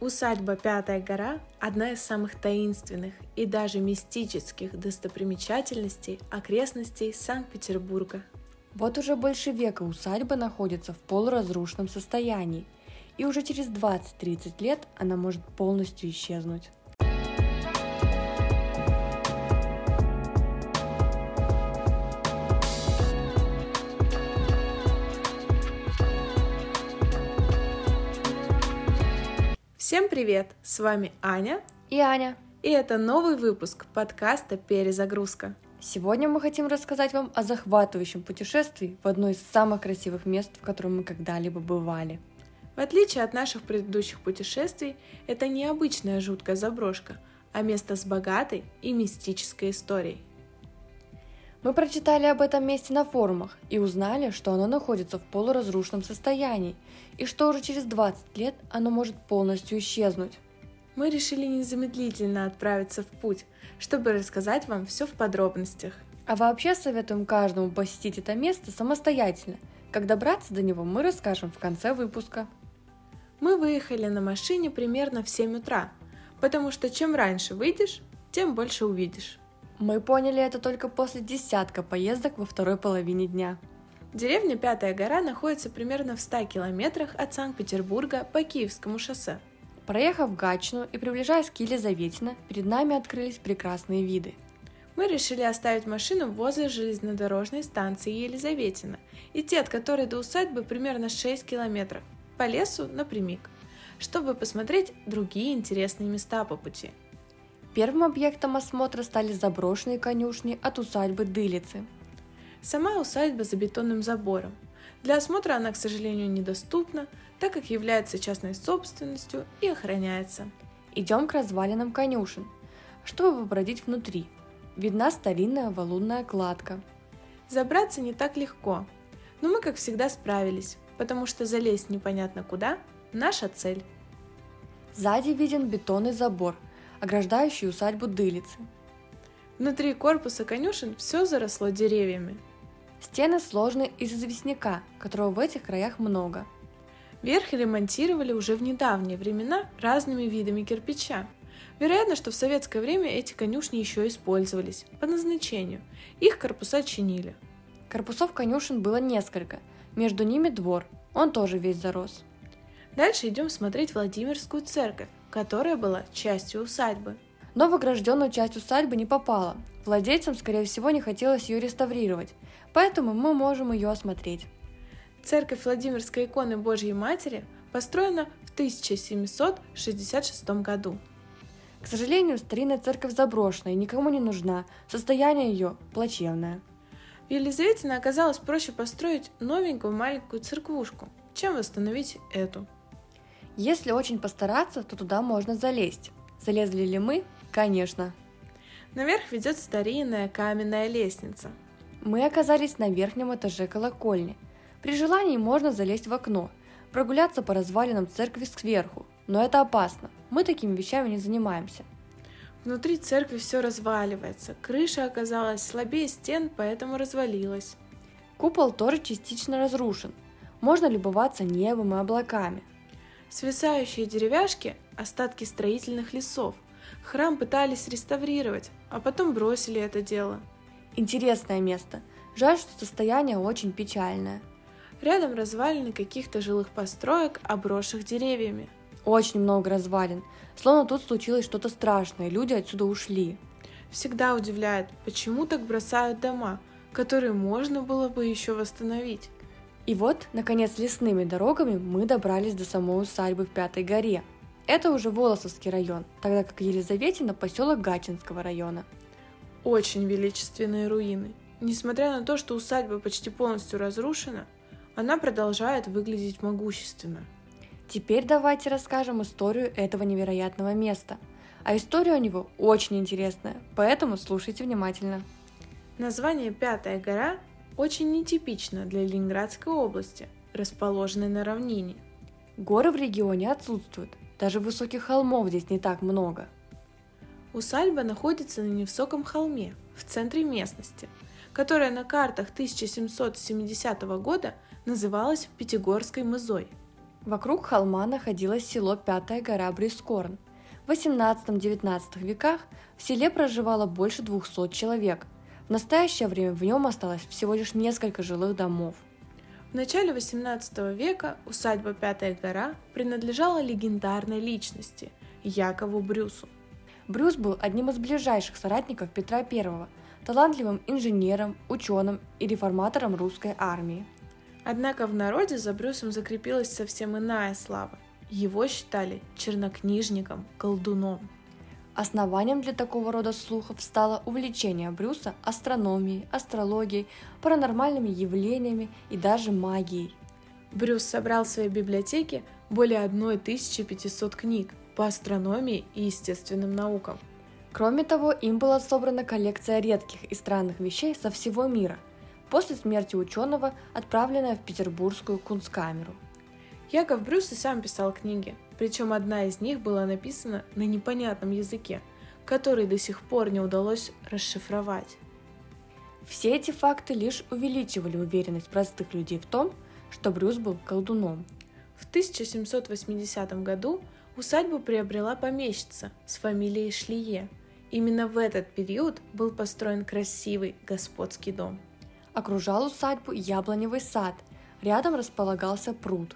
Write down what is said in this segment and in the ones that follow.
Усадьба Пятая гора – одна из самых таинственных и даже мистических достопримечательностей окрестностей Санкт-Петербурга. Вот уже больше века усадьба находится в полуразрушенном состоянии, и уже через 20-30 лет она может полностью исчезнуть. Всем привет! С вами Аня И Аня. и это новый выпуск подкаста «Перезагрузка». Сегодня мы хотим рассказать вам о захватывающем путешествии в одно из самых красивых мест, в котором мы когда-либо бывали. В отличие от наших предыдущих путешествий, это не обычная жуткая заброшка, а место с богатой и мистической историей. Мы прочитали об этом месте на форумах и узнали, что оно находится в полуразрушенном состоянии и что уже через 20 лет оно может полностью исчезнуть. Мы решили незамедлительно отправиться в путь, чтобы рассказать вам все в подробностях. А вообще советуем каждому посетить это место самостоятельно. Как добраться до него, мы расскажем в конце выпуска. Мы выехали на машине примерно в 7 утра, потому что чем раньше выйдешь, тем больше увидишь. Мы поняли это только после десятка поездок во второй половине дня. Деревня Пятая гора находится примерно в 100 километрах от Санкт-Петербурга по Киевскому шоссе. Проехав Гатчину и приближаясь к Елизаветино, перед нами открылись прекрасные виды. Мы решили оставить машину возле железнодорожной станции Елизаветина, идти от которой до усадьбы примерно 6 километров, по лесу напрямик, чтобы посмотреть другие интересные места по пути. Первым объектом осмотра стали заброшенные конюшни от усадьбы Дылицы. Сама усадьба за бетонным забором. Для осмотра она, к сожалению, недоступна, так как является частной собственностью и охраняется. Идем к развалинам конюшен, чтобы побродить внутри. Видна старинная валунная кладка. Забраться не так легко, но мы, как всегда, справились, потому что залезть непонятно куда – наша цель. Сзади виден бетонный забор, ограждающий усадьбу Дылицы. Внутри корпуса конюшен все заросло деревьями. Стены сложны из известняка, которого в этих краях много. Верх ремонтировали уже в недавние времена разными видами кирпича. Вероятно, что в советское время эти конюшни еще использовались по назначению. Их корпуса чинили. Корпусов конюшен было несколько, между ними двор, он тоже весь зарос. Дальше идем смотреть Владимирскую церковь, которая была частью усадьбы. Но в огражденную часть усадьбы не попала. Владельцам, скорее всего, не хотелось ее реставрировать, поэтому мы можем ее осмотреть. Церковь Владимирской иконы Божьей Матери построена в 1766 году. К сожалению, старинная церковь заброшена и никому не нужна, состояние ее плачевное. В Елизаветино оказалось проще построить новенькую маленькую церквушку, чем восстановить эту. Если очень постараться, то туда можно залезть. Залезли ли мы? Конечно. Наверх ведет старинная каменная лестница. Мы оказались на верхнем этаже колокольни. При желании можно залезть в окно, прогуляться по развалинам церкви сверху, но это опасно. Мы такими вещами не занимаемся. Внутри церкви все разваливается. Крыша оказалась слабее стен, поэтому развалилась. Купол тоже частично разрушен. Можно любоваться небом и облаками. Свисающие деревяшки – остатки строительных лесов. Храм пытались реставрировать, а потом бросили это дело. Интересное место. Жаль, что состояние очень печальное. Рядом развалины каких-то жилых построек, обросших деревьями. Очень много развалин. Словно тут случилось что-то страшное, люди отсюда ушли. Всегда удивляет, почему так бросают дома, которые можно было бы еще восстановить. И вот, наконец, лесными дорогами мы добрались до самой усадьбы в Пятой горе. Это уже Волосовский район, тогда как Елизаветино поселок Гатчинского района. Очень величественные руины. Несмотря на то, что усадьба почти полностью разрушена, она продолжает выглядеть могущественно. Теперь давайте расскажем историю этого невероятного места. А история у него очень интересная, поэтому слушайте внимательно. Название Пятая гора очень нетипично для Ленинградской области, расположенной на равнине. Горы в регионе отсутствуют, даже высоких холмов здесь не так много. Усадьба находится на невысоком холме, в центре местности, которая на картах 1770 года называлась Пятигорской мызой. Вокруг холма находилось село Пятая гора Брискорн. В 18-19 веках в селе проживало больше 200 человек. В настоящее время в нем осталось всего лишь несколько жилых домов. В начале 18 века усадьба Пятая гора принадлежала легендарной личности Якову Брюсу. Брюс был одним из ближайших соратников Петра I, талантливым инженером, ученым и реформатором русской армии. Однако в народе за Брюсом закрепилась совсем иная слава. Его считали чернокнижником, колдуном. Основанием для такого рода слухов стало увлечение Брюса астрономией, астрологией, паранормальными явлениями и даже магией. Брюс собрал в своей библиотеке более 1500 книг по астрономии и естественным наукам. Кроме того, им была собрана коллекция редких и странных вещей со всего мира, после смерти ученого, отправленная в Петербургскую кунсткамеру. Яков Брюс и сам писал книги, причем одна из них была написана на непонятном языке, который до сих пор не удалось расшифровать. Все эти факты лишь увеличивали уверенность простых людей в том, что Брюс был колдуном. В 1780 году усадьбу приобрела помещица с фамилией Шлие. Именно в этот период был построен красивый господский дом. Окружал усадьбу яблоневый сад, рядом располагался пруд.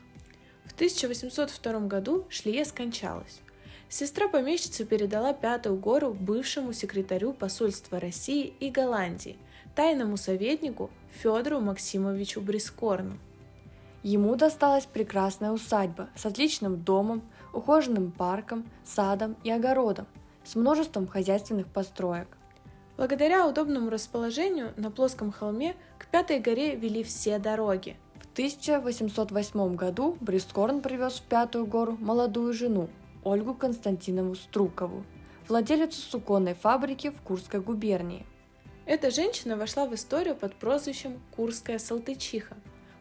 В 1802 году Шлие скончалась. Сестра помещицы передала Пятую гору бывшему секретарю посольства России и Голландии, тайному советнику Федору Максимовичу Брискорну. Ему досталась прекрасная усадьба с отличным домом, ухоженным парком, садом и огородом, с множеством хозяйственных построек. Благодаря удобному расположению на плоском холме к Пятой горе вели все дороги. В 1808 году Брискорн привез в Пятую гору молодую жену, Ольгу Константинову Струкову, владелицу суконной фабрики в Курской губернии. Эта женщина вошла в историю под прозвищем «Курская Салтычиха».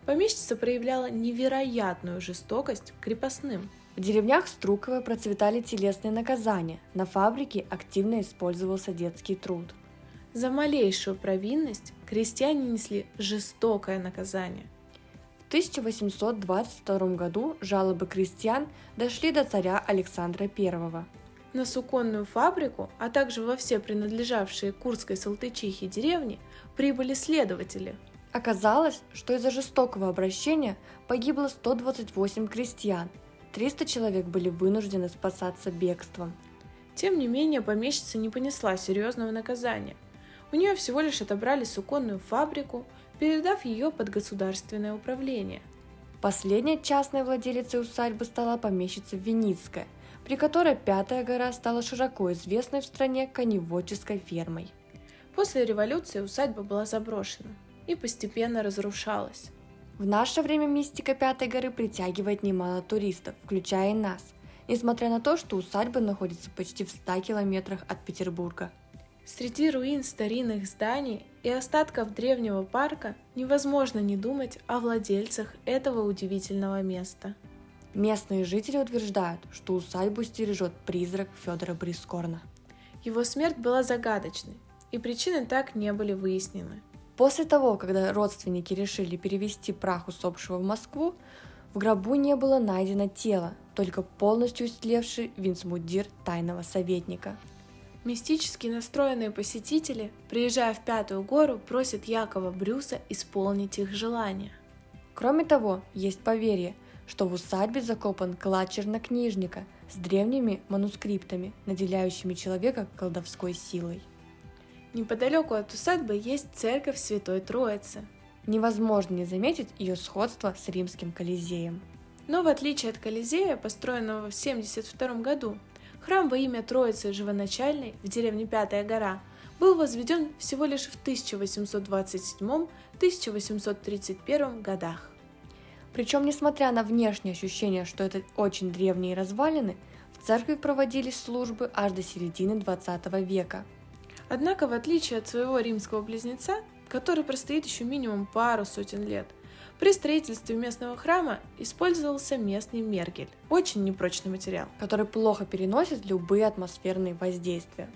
Помещица проявляла невероятную жестокость к крепостным – в деревнях Струково процветали телесные наказания, на фабрике активно использовался детский труд. За малейшую провинность крестьяне несли жестокое наказание. В 1822 году жалобы крестьян дошли до царя Александра I. На суконную фабрику, а также во все принадлежавшие Курской Салтычихе деревни прибыли следователи. Оказалось, что из-за жестокого обращения погибло 128 крестьян – 300 человек были вынуждены спасаться бегством. Тем не менее, помещица не понесла серьезного наказания. У нее всего лишь отобрали суконную фабрику, передав ее под государственное управление. Последней частной владелицей усадьбы стала помещица Веницкая, при которой Пятая гора стала широко известной в стране коневодческой фермой. После революции усадьба была заброшена и постепенно разрушалась. В наше время мистика Пятой горы притягивает немало туристов, включая и нас, несмотря на то, что усадьба находится почти в 100 километрах от Петербурга. Среди руин старинных зданий и остатков древнего парка невозможно не думать о владельцах этого удивительного места. Местные жители утверждают, что усадьбу стережет призрак Федора Брискорна. Его смерть была загадочной, и причины так не были выяснены – После того, когда родственники решили перевести прах усопшего в Москву, в гробу не было найдено тело, только полностью истлевший винсмудир тайного советника. Мистически настроенные посетители, приезжая в Пятую гору, просят Якова Брюса исполнить их желания. Кроме того, есть поверье, что в усадьбе закопан клад чернокнижника с древними манускриптами, наделяющими человека колдовской силой. Неподалеку от усадьбы есть церковь Святой Троицы. Невозможно не заметить ее сходство с римским Колизеем. Но в отличие от Колизея, построенного в 72 году, храм во имя Троицы Живоначальной в деревне Пятая гора был возведен всего лишь в 1827-1831 годах. Причем, несмотря на внешнее ощущение, что это очень древние развалины, в церкви проводились службы аж до середины 20 века – Однако, в отличие от своего римского близнеца, который простоит еще минимум пару сотен лет, при строительстве местного храма использовался местный мергель, очень непрочный материал, который плохо переносит любые атмосферные воздействия.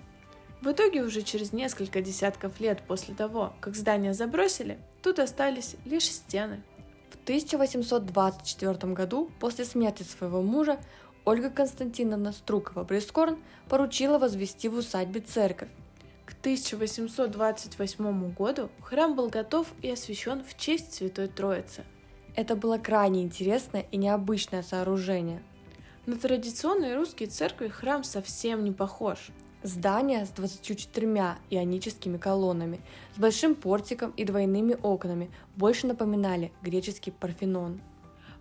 В итоге уже через несколько десятков лет после того, как здание забросили, тут остались лишь стены. В 1824 году, после смерти своего мужа, Ольга Константиновна Струкова-Брескорн поручила возвести в усадьбе церковь. К 1828 году храм был готов и освящен в честь Святой Троицы. Это было крайне интересное и необычное сооружение. На традиционные русские церкви храм совсем не похож. Здание с 24 ионическими колоннами, с большим портиком и двойными окнами больше напоминали греческий Парфенон.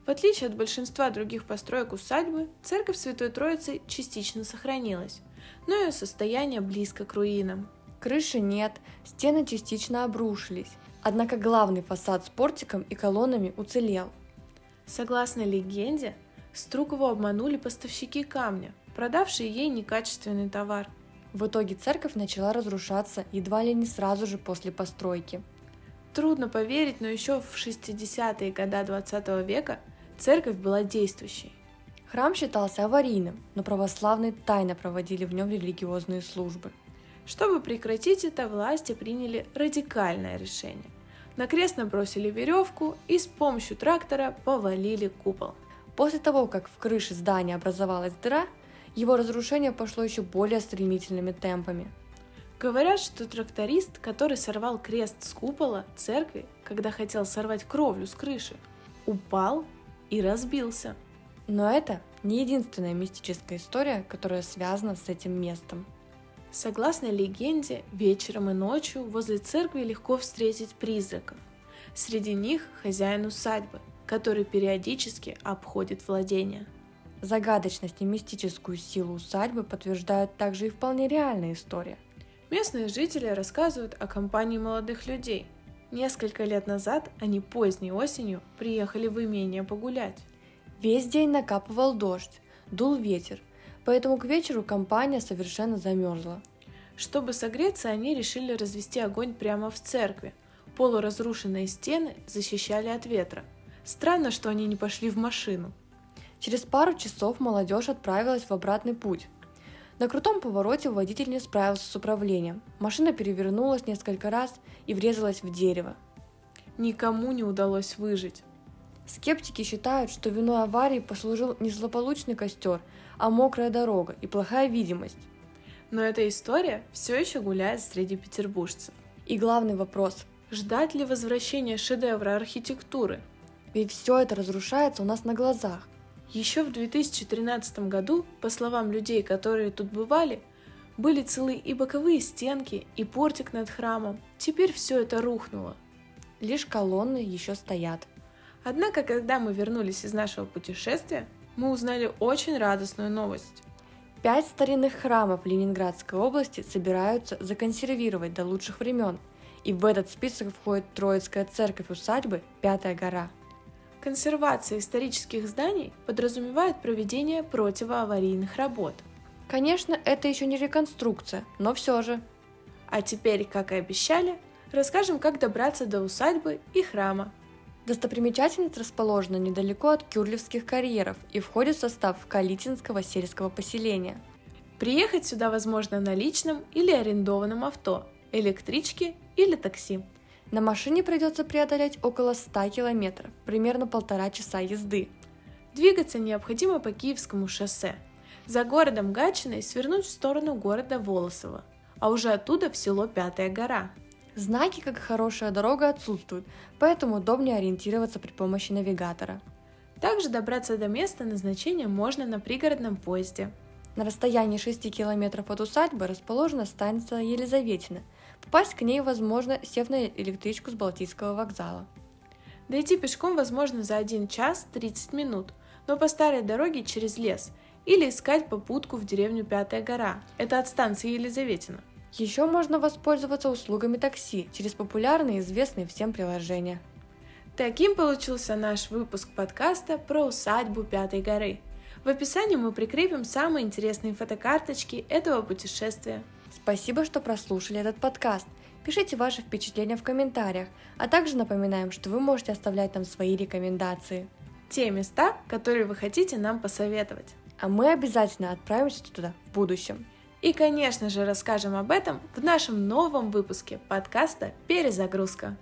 В отличие от большинства других построек усадьбы, церковь Святой Троицы частично сохранилась, но ее состояние близко к руинам. Крыши нет, стены частично обрушились, однако главный фасад с портиком и колоннами уцелел. Согласно легенде, Струкову обманули поставщики камня, продавшие ей некачественный товар. В итоге церковь начала разрушаться едва ли не сразу же после постройки. Трудно поверить, но еще в 60-е годы 20 века церковь была действующей. Храм считался аварийным, но православные тайно проводили в нем религиозные службы. Чтобы прекратить это, власти приняли радикальное решение. На крест набросили веревку и с помощью трактора повалили купол. После того, как в крыше здания образовалась дыра, его разрушение пошло еще более стремительными темпами. Говорят, что тракторист, который сорвал крест с купола церкви, когда хотел сорвать кровлю с крыши, упал и разбился. Но это не единственная мистическая история, которая связана с этим местом. Согласно легенде, вечером и ночью возле церкви легко встретить призраков. Среди них хозяин усадьбы, который периодически обходит владения. Загадочность и мистическую силу усадьбы подтверждают также и вполне реальная история. Местные жители рассказывают о компании молодых людей. Несколько лет назад они поздней осенью приехали в имение погулять. Весь день накапывал дождь, дул ветер, поэтому к вечеру компания совершенно замерзла. Чтобы согреться, они решили развести огонь прямо в церкви. Полуразрушенные стены защищали от ветра. Странно, что они не пошли в машину. Через пару часов молодежь отправилась в обратный путь. На крутом повороте водитель не справился с управлением. Машина перевернулась несколько раз и врезалась в дерево. Никому не удалось выжить. Скептики считают, что виной аварии послужил не злополучный костер, а мокрая дорога и плохая видимость. Но эта история все еще гуляет среди петербуржцев. И главный вопрос – ждать ли возвращения шедевра архитектуры? Ведь все это разрушается у нас на глазах. Еще в 2013 году, по словам людей, которые тут бывали, были целы и боковые стенки, и портик над храмом. Теперь все это рухнуло. Лишь колонны еще стоят. Однако, когда мы вернулись из нашего путешествия, мы узнали очень радостную новость. Пять старинных храмов Ленинградской области собираются законсервировать до лучших времен, и в этот список входит Троицкая церковь усадьбы «Пятая гора». Консервация исторических зданий подразумевает проведение противоаварийных работ. Конечно, это еще не реконструкция, но все же. А теперь, как и обещали, расскажем, как добраться до усадьбы и храма. Достопримечательность расположена недалеко от Кюрлевских карьеров и входит в состав Калитинского сельского поселения. Приехать сюда возможно на личном или арендованном авто, электричке или такси. На машине придется преодолеть около 100 километров, примерно полтора часа езды. Двигаться необходимо по Киевскому шоссе. За городом Гатчиной свернуть в сторону города Волосово, а уже оттуда в село Пятая гора. Знаки, как и хорошая дорога, отсутствуют, поэтому удобнее ориентироваться при помощи навигатора. Также добраться до места назначения можно на пригородном поезде. На расстоянии 6 километров от усадьбы расположена станция Елизаветина – Попасть к ней возможно, сев на электричку с Балтийского вокзала. Дойти пешком возможно за 1 час 30 минут, но по старой дороге через лес, или искать попутку в деревню Пятая гора. Это от станции Елизаветина. Еще можно воспользоваться услугами такси через популярные и известные всем приложения. Таким получился наш выпуск подкаста про усадьбу Пятой горы. В описании мы прикрепим самые интересные фотокарточки этого путешествия. Спасибо, что прослушали этот подкаст. Пишите ваши впечатления в комментариях, а также напоминаем, что вы можете оставлять нам свои рекомендации. Те места, которые вы хотите нам посоветовать. А мы обязательно отправимся туда в будущем. И, конечно же, расскажем об этом в нашем новом выпуске подкаста «Перезагрузка».